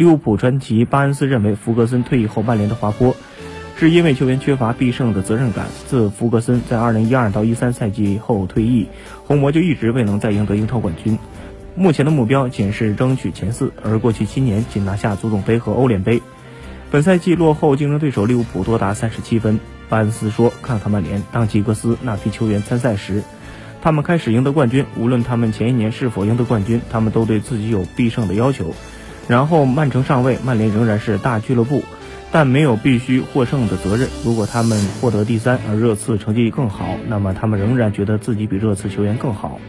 利物浦传奇巴恩斯认为，福格森退役后曼联的滑坡，是因为球员缺乏必胜的责任感。自福格森在2012到13赛季后退役，红魔就一直未能再赢得英超冠军。目前的目标仅是争取前四，而过去七年仅拿下足总杯和欧联杯。本赛季落后竞争对手利物浦多达三十七分。巴恩斯说：“看看曼联，当吉格斯那批球员参赛时，他们开始赢得冠军。无论他们前一年是否赢得冠军，他们都对自己有必胜的要求。然后曼城上位，曼联仍然是大俱乐部，但没有必须获胜的责任。如果他们获得第三，而热刺成绩更好，那么他们仍然觉得自己比热刺球员更好。”